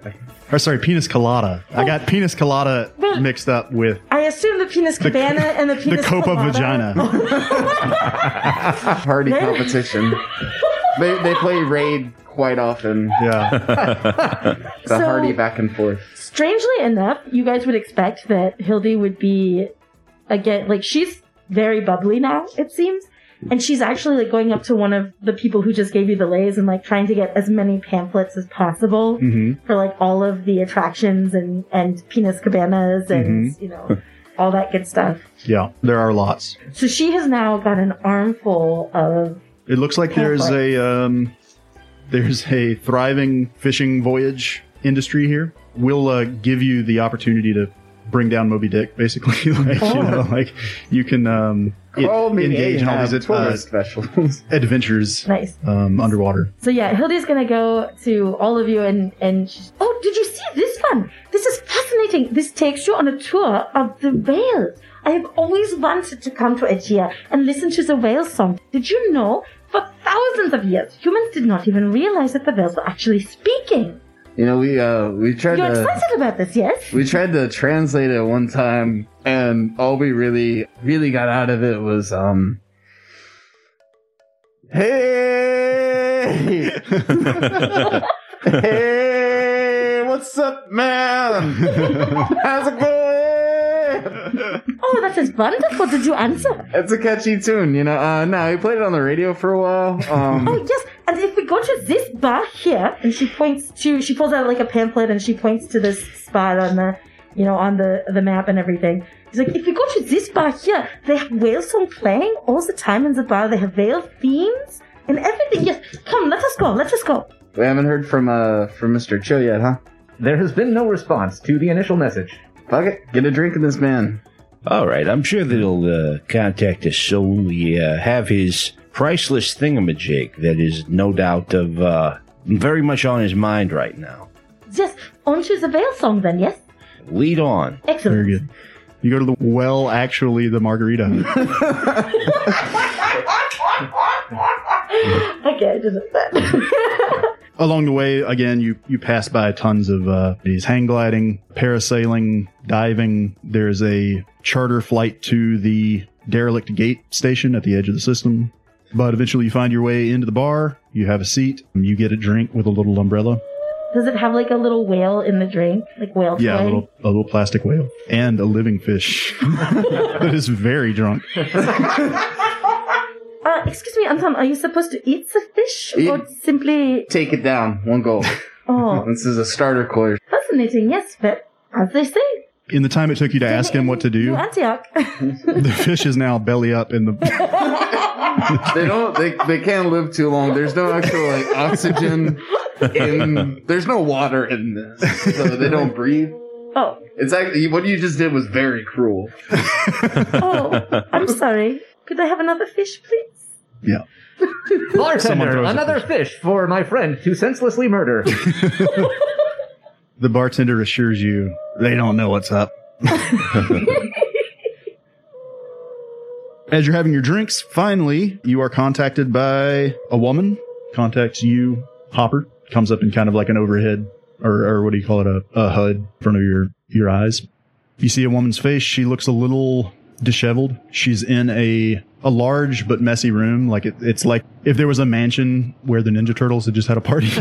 or sorry, penis colada. I got penis colada Well- mixed up with I assume the Penis Cabana and the the Penis copa Colada- vagina. [laughs] Party competition. they, they play Raid quite often. Yeah. [laughs] The So- hardy back and forth. Strangely enough, you guys would expect that Hildy would be again like she's very bubbly now, it seems. And she's actually like going up to one of the people who just gave you the leis and like trying to get as many pamphlets as possible hmm for like all of the attractions and and penis cabanas and Mm-hmm. you know all that good stuff. Yeah, there are lots. So she has now got an armful of It looks like there's a um, there's a thriving fishing voyage industry here. We'll uh, give you the opportunity to bring down Moby Dick, basically. [laughs] like you know, like you can um, it- me engage in all these uh, specials. [laughs] adventures nice. um, underwater. So yeah, Hildy's gonna go to all of you and and she's, oh, did you see this one? This is fascinating. This takes you on a tour of the whales. I have always wanted to come to Aegea and listen to the whale song. Did you know For thousands of years, humans did not even realize that the whales were actually speaking. You know, we uh we tried You're to excited about this, yes? we tried to translate it one time, and all we really really got out of it was um. Hey, [laughs] [laughs] hey, what's up, man? [laughs] How's it going? Oh, that is wonderful. Did you answer? It's a catchy tune, you know. Uh, no, we played it on the radio for a while. Um, Oh, yes. And if we go to this bar here, and she points to, she pulls out like a pamphlet and she points to this spot on the, you know, on the, the map and everything. She's like, if we go to this bar here, they have whale song playing all the time in the bar. They have whale themes and everything. Yes. Come, let us go. Let us go. we haven't heard from uh from Mr. Cho yet, huh? There has been no response to the initial message. Fuck it, get a drink in this man. All right, I'm sure that he'll uh, contact us soon. We uh, have his priceless thingamajig that is no doubt of uh, very much on his mind right now. Yes. On to the whale song then, yes? Lead on. Excellent. Very good. You go to the well, actually, the margarita. [laughs] [laughs] okay, I did that. [laughs] Along the way, again, you, you pass by tons of uh, these hang gliding, parasailing, diving. There's a charter flight to the derelict gate station at the edge of the system. But eventually, you find your way into the bar. You have a seat. You get a drink with a little umbrella. Does it have like a little whale in the drink? Like whale Yeah, a little, a little plastic whale and a living fish [laughs] that is very drunk. [laughs] Excuse me, Anton, are you supposed to eat the fish or simply. Take it down, one goal. [laughs] Oh, [laughs] this is a starter course. fascinating, yes, but as they say, In the time it took you to ask him what to do, Antioch. [laughs] the fish is now belly up in the. They don't. They they can't live too long. There's no actual like oxygen in. There's no water in this, so they don't breathe. oh, It's actually what you just did was very cruel. oh, I'm sorry. Could I have another fish, please? Yeah. [laughs] Someone Bartender, throws a another fish for my friend to senselessly murder. [laughs] The bartender assures you they don't know what's up. [laughs] As you're having your drinks, finally, you are contacted by a woman. Contacts you, Hopper. Comes up in kind of like an overhead, or, or what do you call it, a, a HUD in front of your, your eyes. You see a woman's face. She looks a little disheveled. She's in a a large but messy room. Like it, it's like if there was a mansion where the Ninja Turtles had just had a party. [laughs]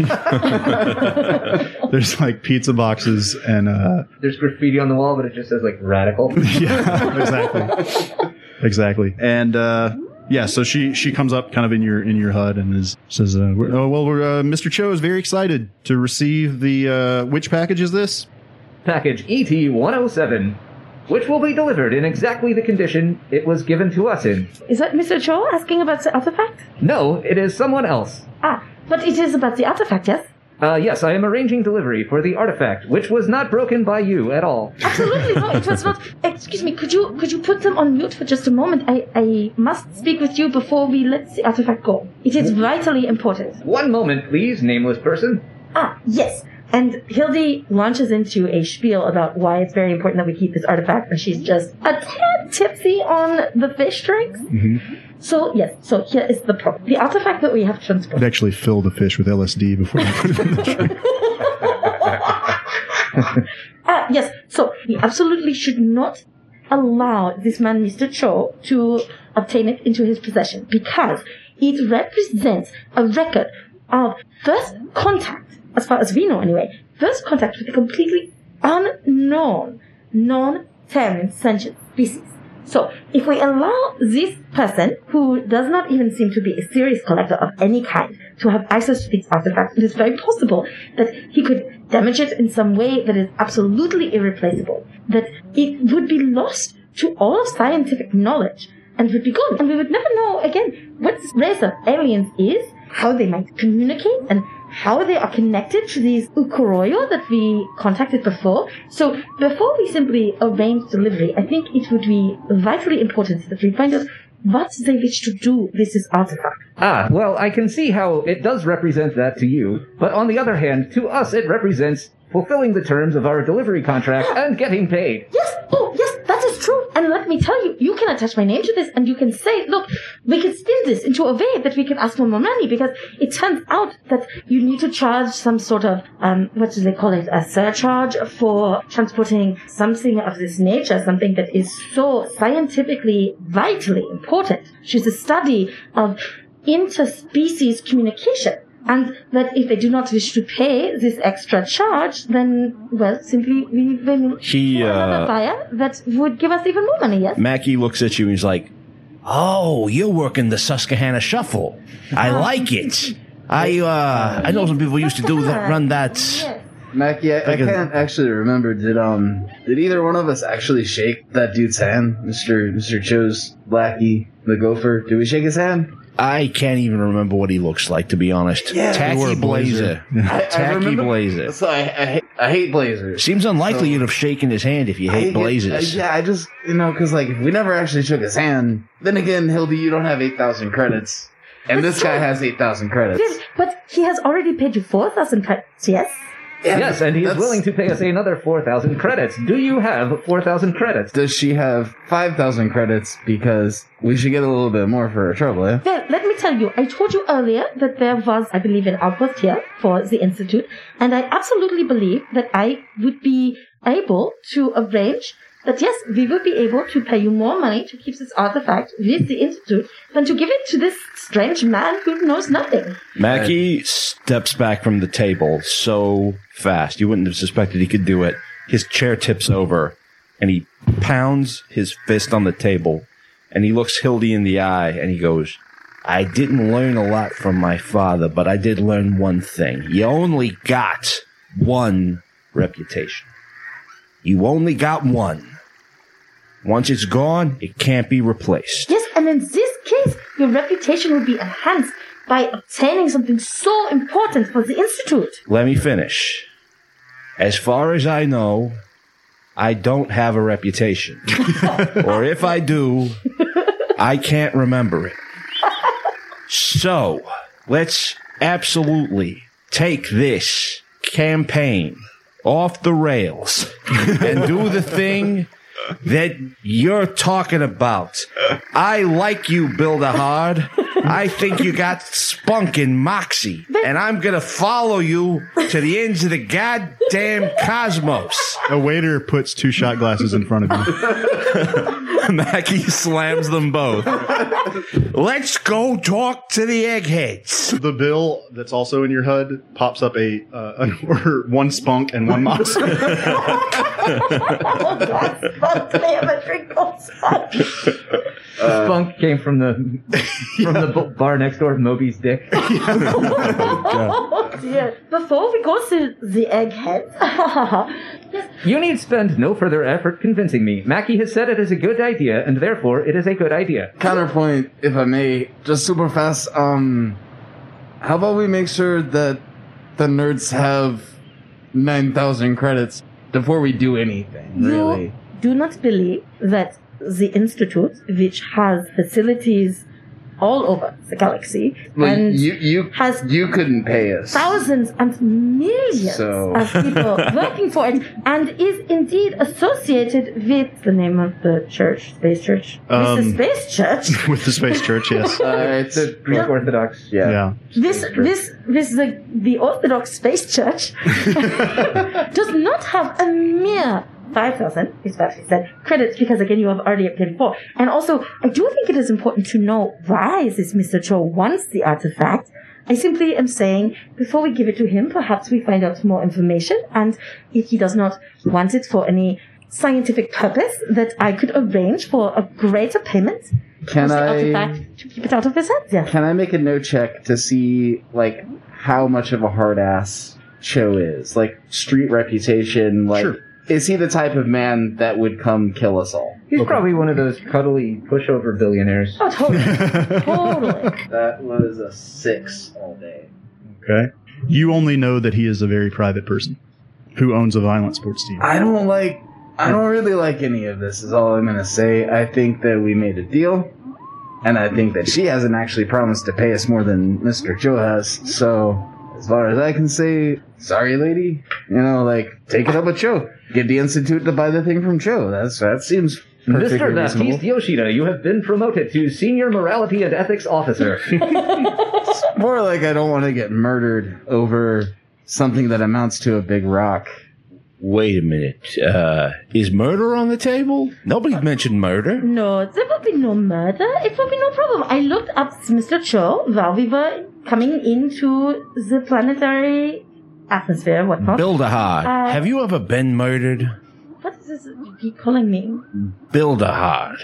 There's like pizza boxes and uh There's graffiti on the wall, but it just says like radical. [laughs] yeah, exactly. exactly. And uh yeah, so she she comes up kind of in your in your HUD and is says, uh, we're- "Oh well, we're, uh, Mr. Cho is very excited to receive the uh, which package is this? Package ET 107, which will be delivered in exactly the condition it was given to us in. Is that Mr. Cho asking about the artifact? No, it is someone else. Ah, but it is about the artifact, yes? Uh, yes, I am arranging delivery for the artifact, which was not broken by you at all. Absolutely no, it was not. [laughs] Excuse me, could you could you put them on mute for just a moment? I I must speak with you before we let the artifact go. It is vitally important. One moment, please, nameless person. Ah, yes. And Hildy launches into a spiel about why it's very important that we keep this artifact, and she's just a tad tipsy on the fish drinks. So yes, so here is the problem: the artifact that we have I'd actually fill the fish with LSD before you put it in the [laughs] drink. Ah, [laughs] yes. So we absolutely should not allow this man, Mr. Cho, to obtain it into his possession because it represents a record of first contact, as far as we know anyway, first contact with a completely unknown, non-Terran sentient species. So, if we allow this person, who does not even seem to be a serious collector of any kind, to have access to these artifacts, it is very possible that he could damage it in some way that is absolutely irreplaceable, that it would be lost to all scientific knowledge and would be gone. And we would never know, again, what this race of aliens is, how they might communicate, and how they are connected to these Ukoroyo that we contacted before. So before we simply arrange delivery, I think it would be vitally important that we find out what they wish to do with this artifact. Ah, well, I can see how it does represent that to you, but on the other hand, to us it represents fulfilling the terms of our delivery contract and getting paid. Yes, oh yes, true. And let me tell you, you can attach my name to this and you can say, look, we can spin this into a way that we can ask for more money because it turns out that you need to charge some sort of, um, what do they call it, a surcharge for transporting something of this nature, something that is so scientifically vitally important to a study of interspecies communication. And that if they do not wish to pay this extra charge, then, well, simply we will He, another uh, buyer that would give us even more money, yes? Mackie looks at you and he's like, "Oh, you're working the Susquehanna Shuffle. I like it. [laughs] I uh, I know some people used to do that, run that. Mackie, I, I can't actually remember. Did um did either one of us actually shake that dude's hand, Mister Mister Cho's lackey, the gopher? Did we shake his hand? I can't even remember what he looks like, to be honest. Yeah. Tacky He wore a blazer. blazer. [laughs] I- I Tacky remember- blazer. So I, I, hate, I hate blazers. Seems unlikely So- you'd have shaken his hand if you hate I blazers. yeah, I just you know because like if we never actually shook his hand, then again, Hildy, you don't have eight thousand credits, and this guy has eight thousand credits. Yes, but he has already paid you 4,000 credits, yes? Yes, and he is willing to pay us another 4,000 credits. Do you have 4,000 credits? Does she have five thousand credits? Because we should get a little bit more for her trouble, eh? Well, let me tell you, I told you earlier that there was, I believe, an outpost here for the Institute, and I absolutely believe that I would be able to arrange that, yes, we will be able to pay you more money to keep this artifact with the Institute than to give it to this strange man who knows nothing. Mackie steps back from the table so fast you wouldn't have suspected he could do it. His chair tips over and he pounds his fist on the table and he looks Hildy in the eye and he goes, I didn't learn a lot from my father, but I did learn one thing. You only got one reputation. You only got one. Once it's gone, it can't be replaced. Yes, and in this case, your reputation will be enhanced by obtaining something so important for the Institute. Let me finish. As far as I know, I don't have a reputation. [laughs] or if I do, I can't remember it. So, let's absolutely take this campaign off the rails and do the thing that you're talking about. I like you, Builder Hard. I think you got spunk and moxie, and I'm gonna follow you to the ends of the goddamn cosmos. A waiter puts two shot glasses in front of you. [laughs] Mackie slams them both. Let's go talk to the eggheads. The bill that's also in your HUD pops up a uh, an order one spunk and one moxie. oh, [laughs] God, Spunk, can I have a Spunk? Spunk came from the from the b- bar next door, Moby's dick. [laughs] [laughs] oh dear. Before we go to the egghead, [laughs] You need spend no further effort convincing me. Mackie has said it is a good idea, and therefore it is a good idea. Counterpoint, if I may, just super fast. Um, how about we make sure that the nerds have nine thousand credits before we do anything? Really? you do not believe that the Institute, which has facilities all over the galaxy, Well, and you you has you couldn't pay us. thousands and millions So- of people [laughs] working for it, and is indeed associated with the name of the church, Space Church, with the Um, Space Church. [laughs] with the space church, yes. Uh, it's a Greek Orthodox. yeah. Yeah. This, this, this, the, the Orthodox Space Church [laughs] does not have a mere 5,000, is what he said, credits because again you have already paid for. And also, I do think it is important to know why this Mr. Cho wants the artifact. I simply am saying, before we give it to him, perhaps we find out more information, and if he does not want it for any scientific purpose, that I could arrange for a greater payment Can I to keep it out of his hands. Yes. can I make a no check to see like how much of a hard ass Cho is? Like street reputation, like Sure. Is he the type of man that would come kill us all? He's probably one of those cuddly pushover billionaires. Oh, totally. [laughs] totally. That was a six all day. Okay. You only know that he is a very private person who owns a violent sports team. I don't like. I don't really like any of this. Is all I'm gonna say. I think that we made a deal, and I think that she hasn't actually promised to pay us more than Mister Joe has. So, as far as I can say, sorry, lady. You know, like take it up with Joe. Get the institute to buy the thing from Joe. That's that seems Mr. Perfectly Baptiste. Yoshida, you have been promoted to Senior Morality and Ethics Officer. [laughs] More like I don't want to get murdered over something that amounts to a big rock. Wait a minute. Uh, is murder on the table? Nobody mentioned murder. No, there will be no murder. It will be no problem. I looked up Mr. Cho while we were coming into the planetary atmosphere, whatnot. Bildahard. Uh, Have you ever been murdered? What is this you keep calling me? Bildahard.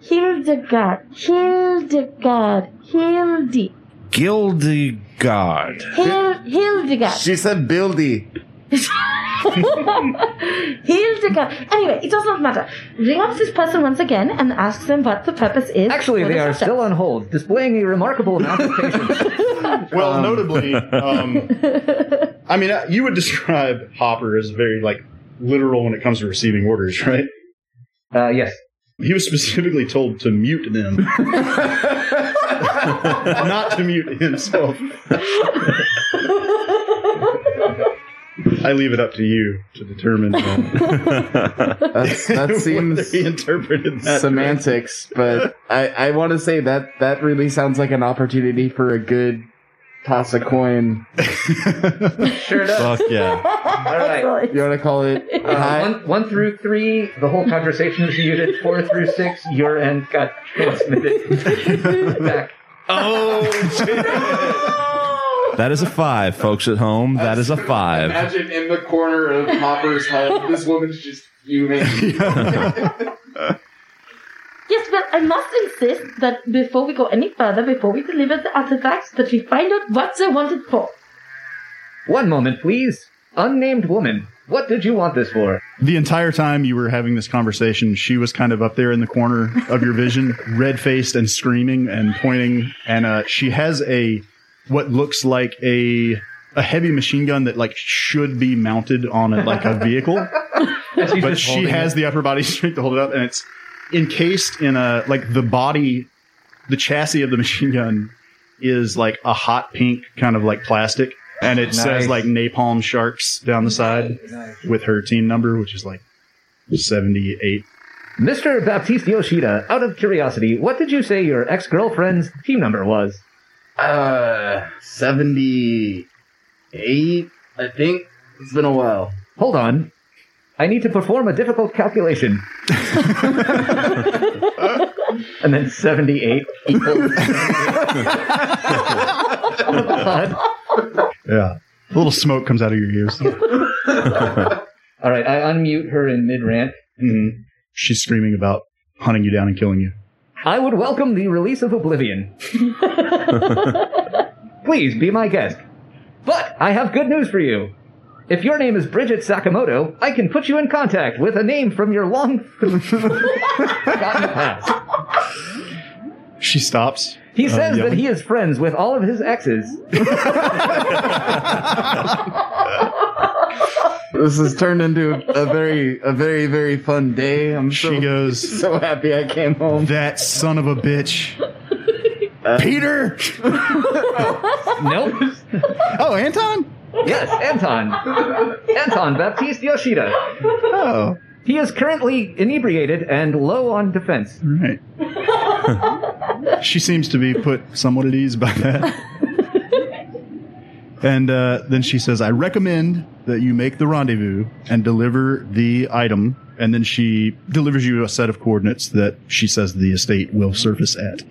Hildegard. Hildegard. Hildi. Gildegard. Hil- Hildegard. She said buildy. [laughs] [laughs] Hildegard. Anyway, it does not matter. Ring up this person once again and ask them what the purpose is. Actually, they the are still on hold, displaying a remarkable amount of patience. [laughs] [laughs] Well, notably, um, I mean, uh, you would describe Hopper as very like literal when it comes to receiving orders, right? Uh, yes. He was specifically told to mute them, not to mute himself. I leave it up to you to determine. Uh, [laughs] [laughs] that whether seems he interpreted that semantics, but [laughs] I, I want to say that that really sounds like an opportunity for a good toss a coin. Sure does. Fuck yeah. All right. You want to call it? Uh, hi? one, one through three, the whole conversation was muted. Four through six, your end got transmitted back. Oh, That is a five, folks at home. That is a five. Imagine in the corner of Hopper's head, this woman's just fuming. [laughs] Yes, well, I must insist that before we go any further, before we deliver the artifacts, that we find out what they wanted for. One moment, please. Unnamed woman, what did you want this for? The entire time you were having this conversation, she was kind of up there in the corner of your vision, [laughs] red faced and screaming and pointing. And uh, she has a what looks like a a heavy machine gun that like should be mounted on a, like a vehicle, [laughs] but she has it. the upper body [laughs] strength to hold it up, and it's encased in a like the body, the chassis of the machine gun is like a hot pink kind of like plastic. And it Nice. says like napalm sharks down the side with her team number, which is like 78. Mr. Baptiste Yoshida, out of curiosity, what did you say your ex girlfriend's team number was? Uh, 78, I think. It's been a while. Hold on. I need to perform a difficult calculation. [laughs] and then 78 equals. [laughs] Yeah. A little smoke comes out of your ears. [laughs] All right, I unmute her in mid rant. hmm She's screaming about hunting you down and killing you. I would welcome the release of Oblivion. [laughs] Please be my guest. But I have good news for you. If your name is Bridget Sakamoto, I can put you in contact with a name from your long forgotten [laughs] past. She stops. He uh, says that he is friends with all of his exes. [laughs] This has turned into a very, a very, very fun day. I'm so, She goes, so happy I came home. That son of a bitch. Uh, Peter! [laughs] Nope. Oh, Anton? Yes, Anton. Anton Baptiste Yoshida. Oh, He is currently inebriated and low on defense. right. [laughs] she seems to be put somewhat at ease by that. [laughs] and uh, then she says, I recommend that you make the rendezvous and deliver the item. And then she delivers you a set of coordinates that she says the estate will surface at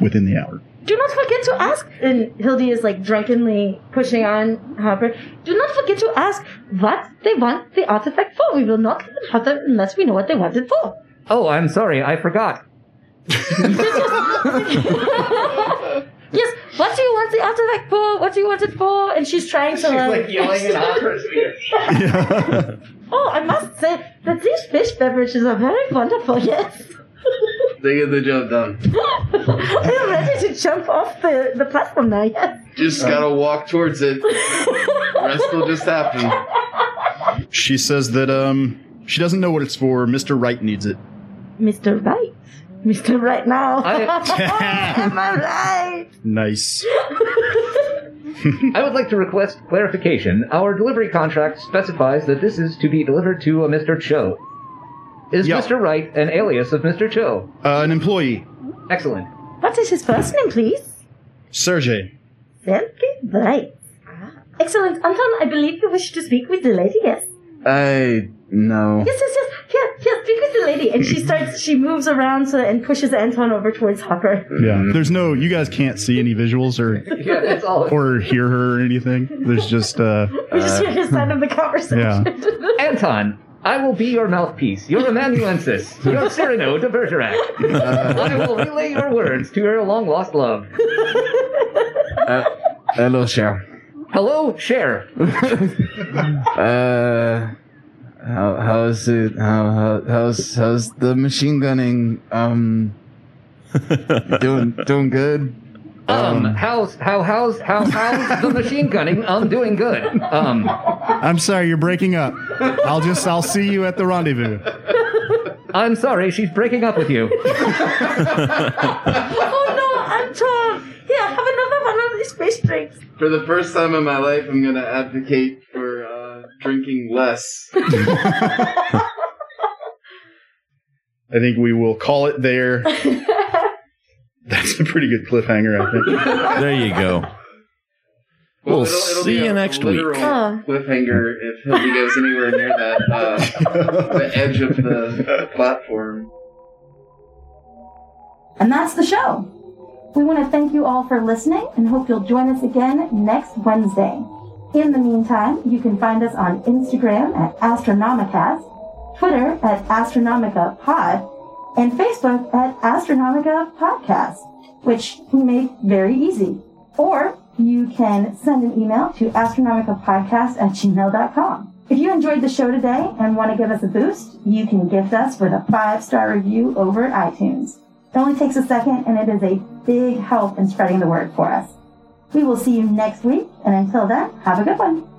within the hour. Do not forget to ask. And Hildy is like drunkenly pushing on Hopper. Do not forget to ask what they want the artifact for. We will not let them have them unless we know what they want it for. Oh, I'm sorry, I forgot. [laughs] [laughs] Yes, what do you want the artifact for? What do you want it for? And she's trying to she's like, yelling at [laughs] operas here. Oh, I must say that these fish beverages are very wonderful. Yes, They get the job done. [laughs] I am ready to jump off the, the platform now. Yes. Just gotta walk towards it. [laughs] Rest will just happen. She says that um she doesn't know what it's for. Mr. Wright needs it. Mr. Right. Mr. Right now. I- Am I right? Nice. I would like to request clarification. Our delivery contract specifies that this is to be delivered to a Mr. Cho. Is Yeah. Mr. Wright an alias of Mr. Cho? Uh, an employee, Excellent. What is his first name, please? Sergey. Sergey Bright. Excellent. Anton, I believe you wish to speak with the lady, yes? I no. Yes, yes, yes. Here, here, speak with the lady. And she starts, she moves around so, and pushes Anton over towards Hopper. Yeah. There's no, you guys can't see any visuals or [laughs] Yeah, it's all. or hear her or anything. There's just, uh, We just hear his side of the conversation. yeah. [laughs] Anton, I will be your mouthpiece, your amanuensis, [laughs] your Cyrano de Bergerac. I will relay your words to your long lost love. Uh, hello, Cher. Hello, Cher. Uh, how how's it? How, how how's how's the machine gunning? Um, [laughs] doing doing good. Um, how's how how's how how's the machine gunning? I'm doing good. Um, I'm sorry, you're breaking up. I'll just, I'll see you at the rendezvous. I'm sorry, she's breaking up with you. [laughs] Oh no, Anton! Here, have another one of these fish drinks. For the first time in my life, I'm gonna advocate for drinking less. [laughs] I think we will call it there. [laughs] That's a pretty good cliffhanger, I think. There you go. We'll it'll- it'll see be you a next week. literal Oh. Cliffhanger if Hildy goes anywhere near that uh, [laughs] the edge of the platform. And that's the show. We want to thank you all for listening and hope you'll join us again next Wednesday. In the meantime, you can find us on Instagram at Astronomicast, Twitter at Astronomica Pod, and Facebook at Astronomica Podcast, which we make very easy. Or you can send an email to astronomicapodcast at gmail.com. If you enjoyed the show today and want to give us a boost, you can gift us with a five-star review over at iTunes. It only takes a second and it is a big help in spreading the word for us. We will see you next week, and until then, have a good one.